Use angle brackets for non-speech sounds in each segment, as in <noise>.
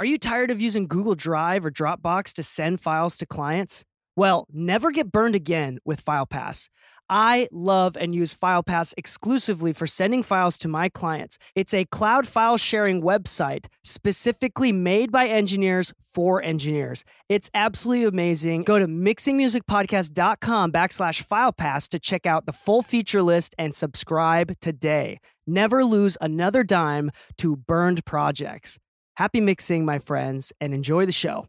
Are you tired of using Google Drive or Dropbox to send files to clients? Well, never get burned again with FilePass. I love and use FilePass exclusively for sending files to my clients. It's a cloud file sharing website specifically made by engineers for engineers. It's absolutely amazing. Go to mixingmusicpodcast.com backslash FilePass to check out the full feature list and subscribe today. Never lose another dime to burned projects. Happy mixing, my friends, and enjoy the show.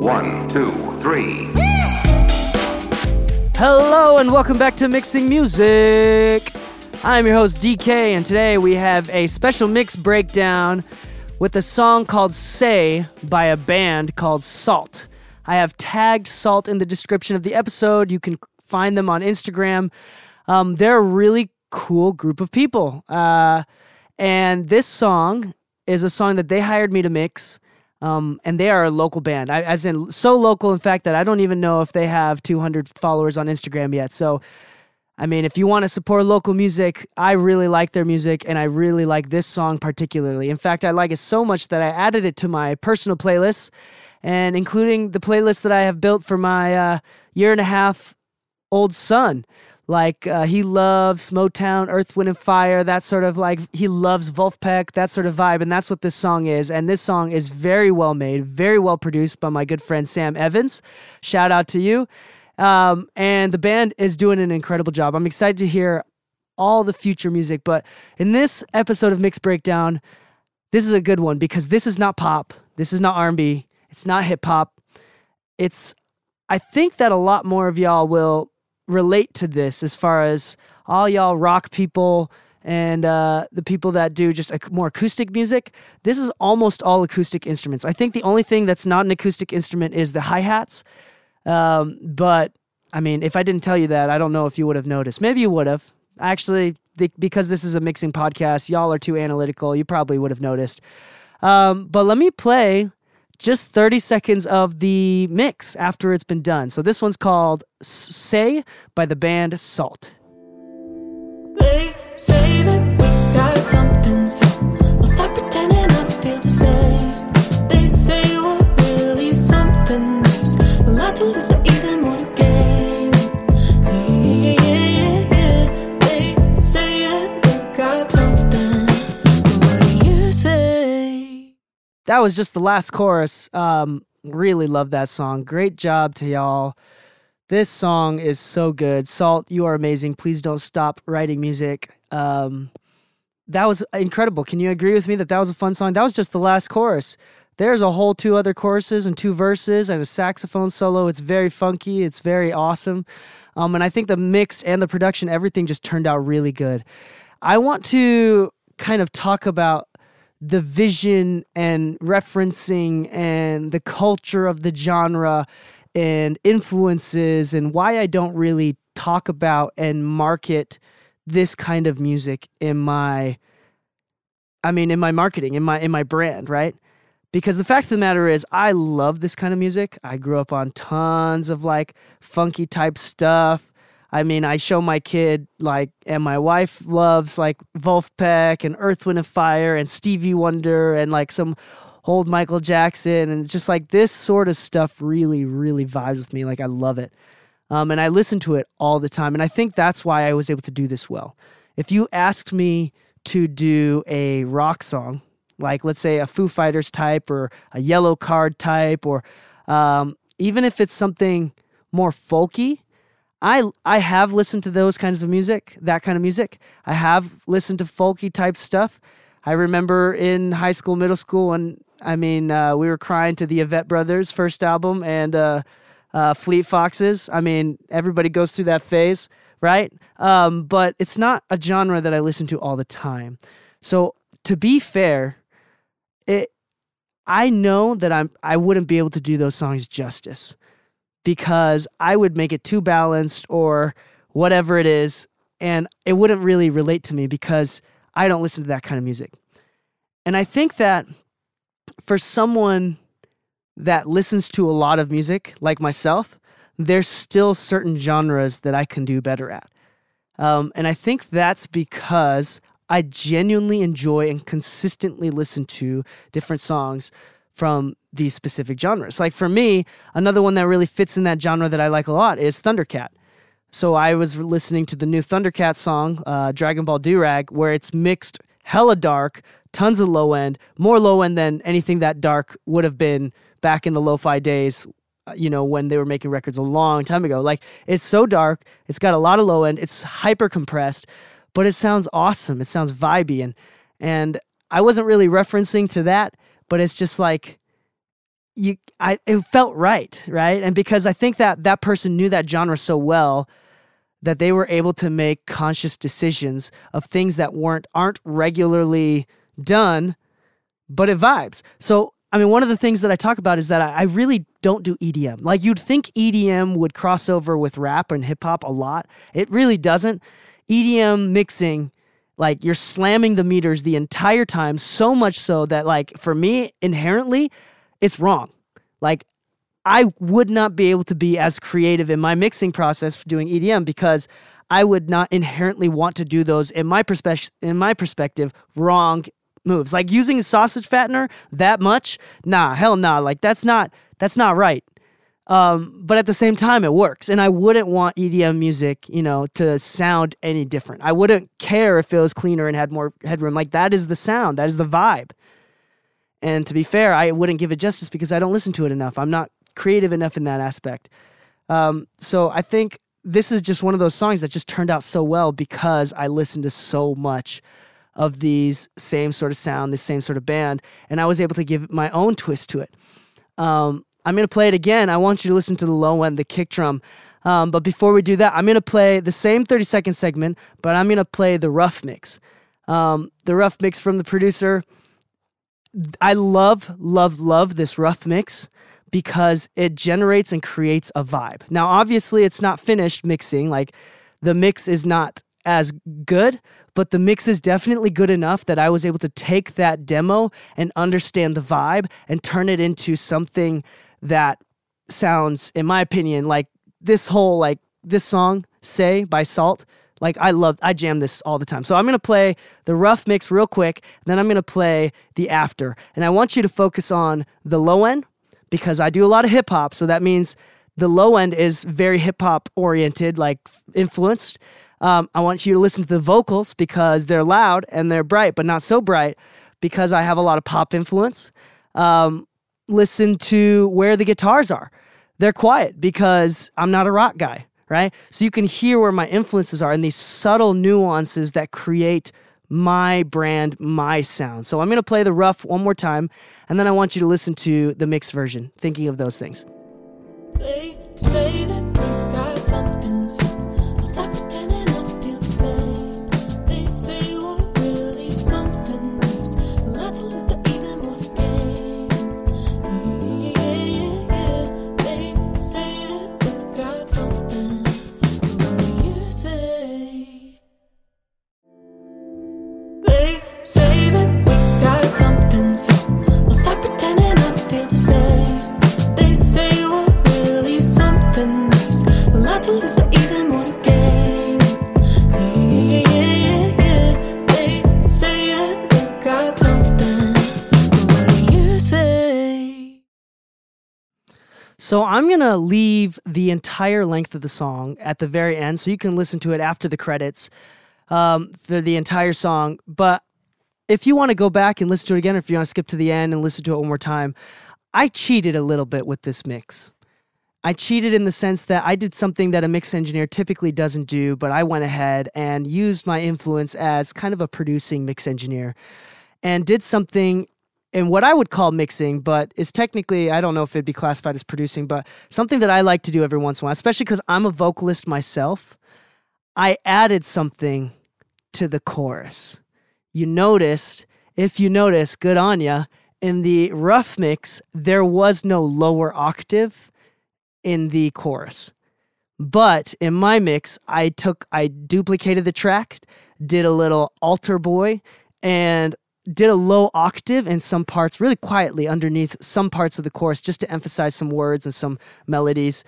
One, two, three. Hello, and welcome back to Mixing Music. I'm your host, DK, and today we have a special mix breakdown with a song called Say by a band called Salt. I have tagged Salt in the description of the episode. You can find them on Instagram. Um, they're a really cool group of people. Uh, and this song is a song that they hired me to mix. Um, and they are a local band, I, as in so local, in fact, that I don't even know if they have 200 followers on Instagram yet. So, I mean, if you want to support local music, I really like their music and I really like this song particularly. In fact, I like it so much that I added it to my personal playlist and including the playlist that I have built for my uh, year and a half old son. Like uh, he loves Motown, Earth, Wind and Fire, that sort of like he loves Vulfpeck, that sort of vibe, and that's what this song is. And this song is very well made, very well produced by my good friend Sam Evans. Shout out to you. Um, and the band is doing an incredible job. I'm excited to hear all the future music, but in this episode of Mix Breakdown, this is a good one because this is not pop, this is not R&B, it's not hip hop. It's I think that a lot more of y'all will relate to this as far as all y'all rock people and uh, the people that do just a, more acoustic music. This is almost all acoustic instruments. I think the only thing that's not an acoustic instrument is the hi hats. Um, but I mean, if I didn't tell you that, I don't know if you would have noticed. Maybe you would have. Actually, the, because this is a mixing podcast, y'all are too analytical. You probably would have noticed. Um, but let me play just 30 seconds of the mix after it's been done. So this one's called Say by the band Salt. They say that we got something, so That was just the last chorus. Um, really love that song. Great job to y'all. This song is so good. Salt, you are amazing. Please don't stop writing music. Um, that was incredible. Can you agree with me that that was a fun song? That was just the last chorus. There's a whole two other choruses and two verses and a saxophone solo. It's very funky. It's very awesome. Um, and I think the mix and the production, everything just turned out really good. I want to kind of talk about the vision and referencing and the culture of the genre and influences and why I don't really talk about and market this kind of music in my I mean in my marketing, in my in my brand, right? Because the fact of the matter is I love this kind of music. I grew up on tons of like funky type stuff. I mean, I show my kid like and my wife loves like Vulfpeck and Earth Wind and Fire and Stevie Wonder and like some old Michael Jackson and just like this sort of stuff really really vibes with me like I love it. Um, and I listen to it all the time and I think that's why I was able to do this well. If you asked me to do a rock song like let's say a Foo Fighters type or a Yellowcard type or um, even if it's something more folky, I I have listened to those kinds of music, that kind of music. I have listened to folky type stuff. I remember in high school, middle school, and I mean, uh, we were crying to the Avett Brothers' first album and uh, uh, Fleet Foxes. I mean, everybody goes through that phase. right? Um, but it's not a genre that I listen to all the time. So to be fair, it I know that I'm I wouldn't be able to do those songs justice because I would make it too balanced or whatever it is, and it wouldn't really relate to me because I don't listen to that kind of music. And I think that for someone that listens to a lot of music, like myself, there's still certain genres that I can do better at. Um, and I think that's because I genuinely enjoy and consistently listen to different songs from these specific genres. Like for me, another one that really fits in that genre that I like a lot is Thundercat. So I was listening to the new Thundercat song, uh, Dragon Ball Durag, where it's mixed hella dark, tons of low end, more low end than anything that dark would have been back in the lo-fi days uh, you know when they were making records a long time ago like it's so dark it's got a lot of low end it's hyper compressed but it sounds awesome it sounds vibey and and i wasn't really referencing to that but it's just like you i it felt right right and because i think that that person knew that genre so well that they were able to make conscious decisions of things that weren't aren't regularly done but it vibes so I mean, one of the things that I talk about is that I, I really don't do EDM. Like you'd think EDM would cross over with rap and hip hop a lot. It really doesn't. EDM mixing, like you're slamming the meters the entire time, so much so that, like, for me, inherently, it's wrong. Like, I would not be able to be as creative in my mixing process for doing EDM because I would not inherently want to do those in my perspective in my perspective wrong moves. Like using a sausage fattener that much, nah, hell nah. Like that's not that's not right. Um, but at the same time, it works, and I wouldn't want EDM music, you know, to sound any different. I wouldn't care if it was cleaner and had more headroom. Like that is the sound, that is the vibe. And to be fair, I wouldn't give it justice because I don't listen to it enough. I'm not creative enough in that aspect. Um, so I think this is just one of those songs that just turned out so well because I listened to so much of these same sort of sound, this same sort of band, and I was able to give my own twist to it. Um, I'm gonna play it again. I want you to listen to the low end, the kick drum. Um, but before we do that, I'm gonna play the same 30 second segment, but I'm gonna play the rough mix. Um, the rough mix from the producer. I love, love, love this rough mix because it generates and creates a vibe. Now, obviously, it's not finished mixing. Like the mix is not as good, but the mix is definitely good enough that I was able to take that demo and understand the vibe and turn it into something that sounds, in my opinion, like this whole like this song "Say" by Salt. Like I love, I jam this all the time. So I'm gonna play the rough mix real quick, then I'm gonna play the after, and I want you to focus on the low end because I do a lot of hip hop. So that means the low end is very hip hop oriented, like influenced. Um, I want you to listen to the vocals because they're loud and they're bright, but not so bright because I have a lot of pop influence. Um, listen to where the guitars are. They're quiet because I'm not a rock guy, right? So you can hear where my influences are and these subtle nuances that create my brand, my sound. So I'm going to play the rough one more time, and then I want you to listen to the mixed version, thinking of those things. So I'm going to leave the entire length of the song at the very end so you can listen to it after the credits um, for the entire song. But if you want to go back and listen to it again, or if you want to skip to the end and listen to it one more time, I cheated a little bit with this mix. I cheated in the sense that I did something that a mix engineer typically doesn't do, but I went ahead and used my influence as kind of a producing mix engineer and did something in what I would call mixing, but is technically, I don't know if it'd be classified as producing, but something that I like to do every once in a while, especially because I'm a vocalist myself. I added something to the chorus. You noticed, if you notice, good on ya, in the rough mix, there was no lower octave in the chorus. But in my mix, I took, I duplicated the track, did a little AlterBoy, and did a low octave in some parts, really quietly underneath some parts of the chorus, just to emphasize some words and some melodies.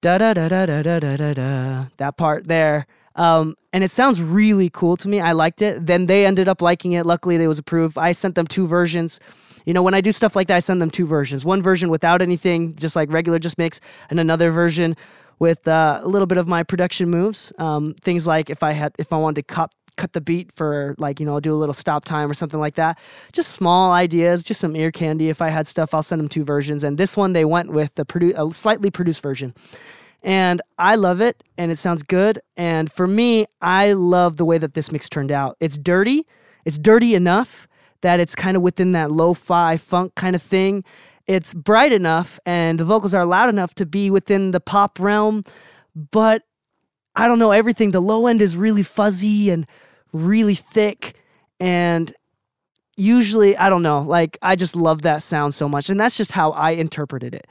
Da da da da da da da da. That part there. Um, and it sounds really cool to me. I liked it. Then they ended up liking it. Luckily, it was approved. I sent them two versions. You know, when I do stuff like that, I send them two versions. One version without anything, just like regular just mix, and another version with uh, a little bit of my production moves. Um, things like if I had, if I wanted to cut cut the beat for like you know do a little stop time or something like that. Just small ideas, just some ear candy. If I had stuff, I'll send them two versions. And this one they went with the produ- slightly produced version. And I love it and it sounds good. And for me, I love the way that this mix turned out. It's dirty. It's dirty enough that it's kind of within that lo-fi funk kind of thing. It's bright enough and the vocals are loud enough to be within the pop realm, but I don't know everything. The low end is really fuzzy and really thick and usually I don't know, like I just love that sound so much and that's just how I interpreted it.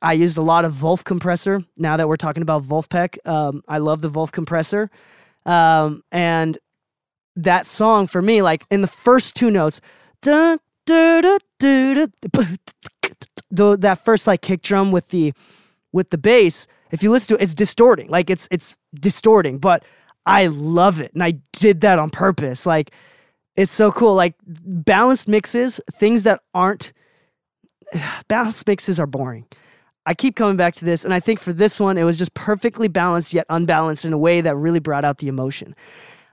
I used a lot of Vulf compressor. Now that we're talking about Vulfpeck, um, I love the Vulf compressor. Um, and that song for me, like in the first two notes, <laughs> that first like kick drum with the with the bass, if you listen to it, it's distorting. Like it's it's distorting, but I love it. And I did that on purpose. Like it's so cool. Like balanced mixes, things that aren't <sighs> balanced mixes are boring. I keep coming back to this, and I think for this one, it was just perfectly balanced yet unbalanced in a way that really brought out the emotion.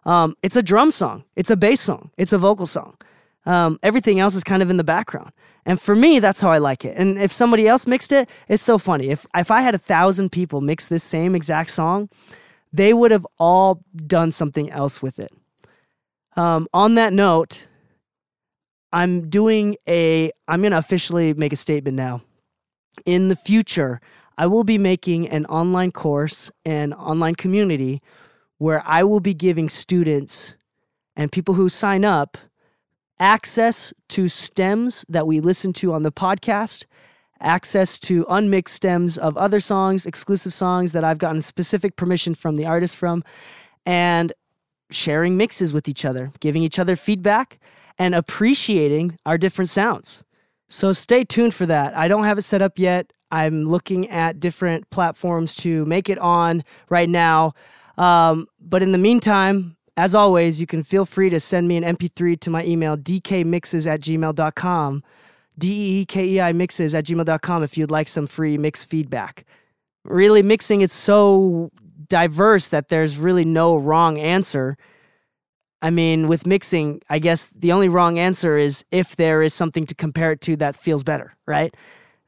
Um, it's a drum song, it's a bass song, it's a vocal song. Um, everything else is kind of in the background. And for me, that's how I like it. And if somebody else mixed it, it's so funny. If if I had a thousand people mix this same exact song, they would have all done something else with it. Um, on that note, I'm doing a. I'm gonna officially make a statement now in the future, I will be making an online course and online community where I will be giving students and people who sign up access to stems that we listen to on the podcast, access to unmixed stems of other songs, exclusive songs that I've gotten specific permission from the artist from, and sharing mixes with each other, giving each other feedback, and appreciating our different sounds. So stay tuned for that. I don't have it set up yet. I'm looking at different platforms to make it on right now. Um, but in the meantime, as always, you can feel free to send me an MP3 to my email, dkmixes at gmail.com. D-E-E-K-E-I mixes at gmail.com if you'd like some free mix feedback. Really, mixing it's so diverse that there's really no wrong answer. I mean, with mixing, I guess the only wrong answer is if there is something to compare it to that feels better, right?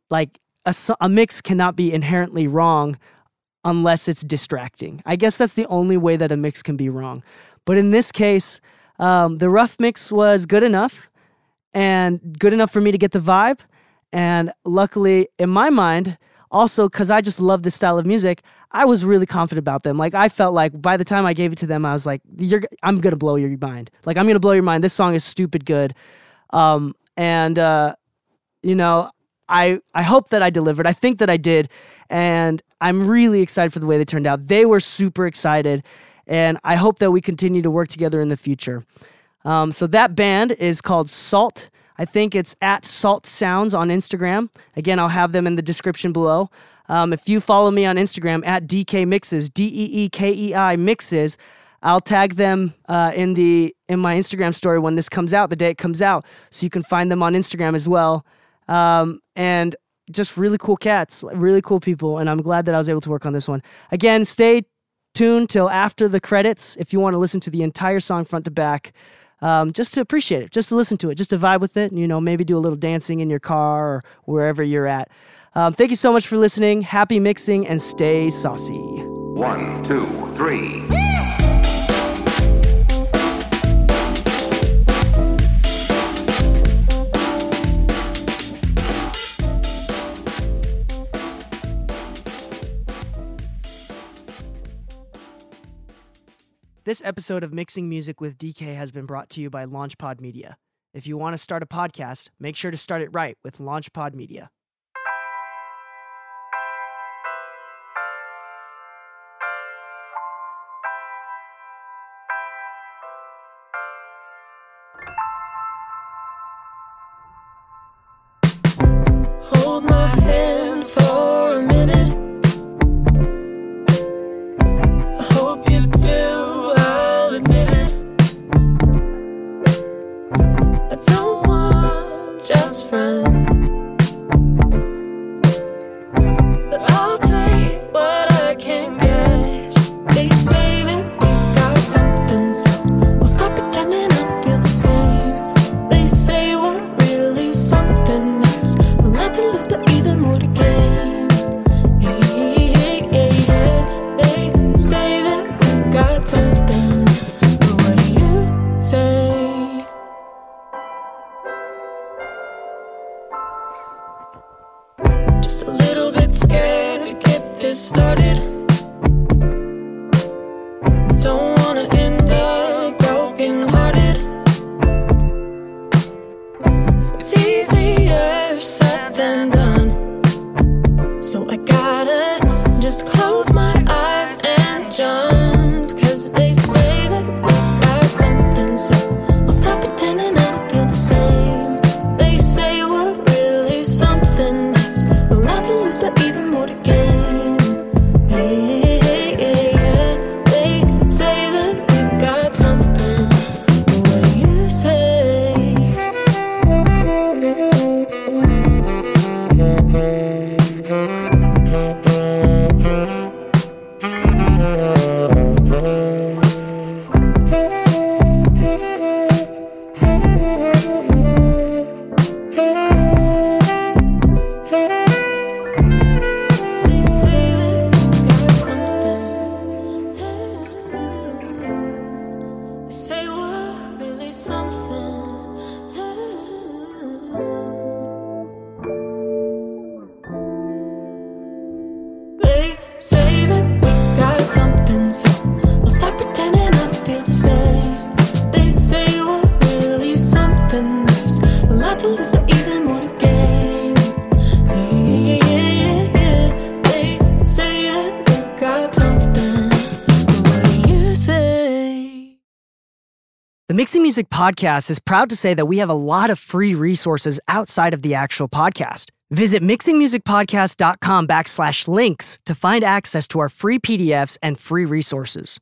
Like a, a mix cannot be inherently wrong unless it's distracting. I guess that's the only way that a mix can be wrong. But in this case, um, the rough mix was good enough and good enough for me to get the vibe. And luckily, in my mind, also because I just love this style of music, I was really confident about them. Like I felt like by the time I gave it to them, I was like, "You're, I'm gonna blow your mind. Like I'm gonna blow your mind. This song is stupid good." Um, and uh, you know, I I hope that I delivered. I think that I did, and I'm really excited for the way they turned out. They were super excited, and I hope that we continue to work together in the future. Um, so that band is called Salt. I think it's at Salt Sounds on Instagram. Again, I'll have them in the description below. Um, if you follow me on Instagram at DK Mixes, D E E K E I Mixes, I'll tag them uh, in the in my Instagram story when this comes out, the day it comes out, so you can find them on Instagram as well. Um, and just really cool cats, really cool people, and I'm glad that I was able to work on this one. Again, stay tuned till after the credits if you want to listen to the entire song front to back um, just to appreciate it, just to listen to it, just to vibe with it, and you know maybe do a little dancing in your car or wherever you're at. Um, thank you so much for listening. Happy mixing and stay saucy. One, two, three. This episode of Mixing Music with DK has been brought to you by LaunchPod Media. If you want to start a podcast, make sure to start it right with LaunchPod Media. Just started. Music Podcast is proud to say that we have a lot of free resources outside of the actual podcast. Visit mixingmusicpodcast.com backslash links to find access to our free PDFs and free resources.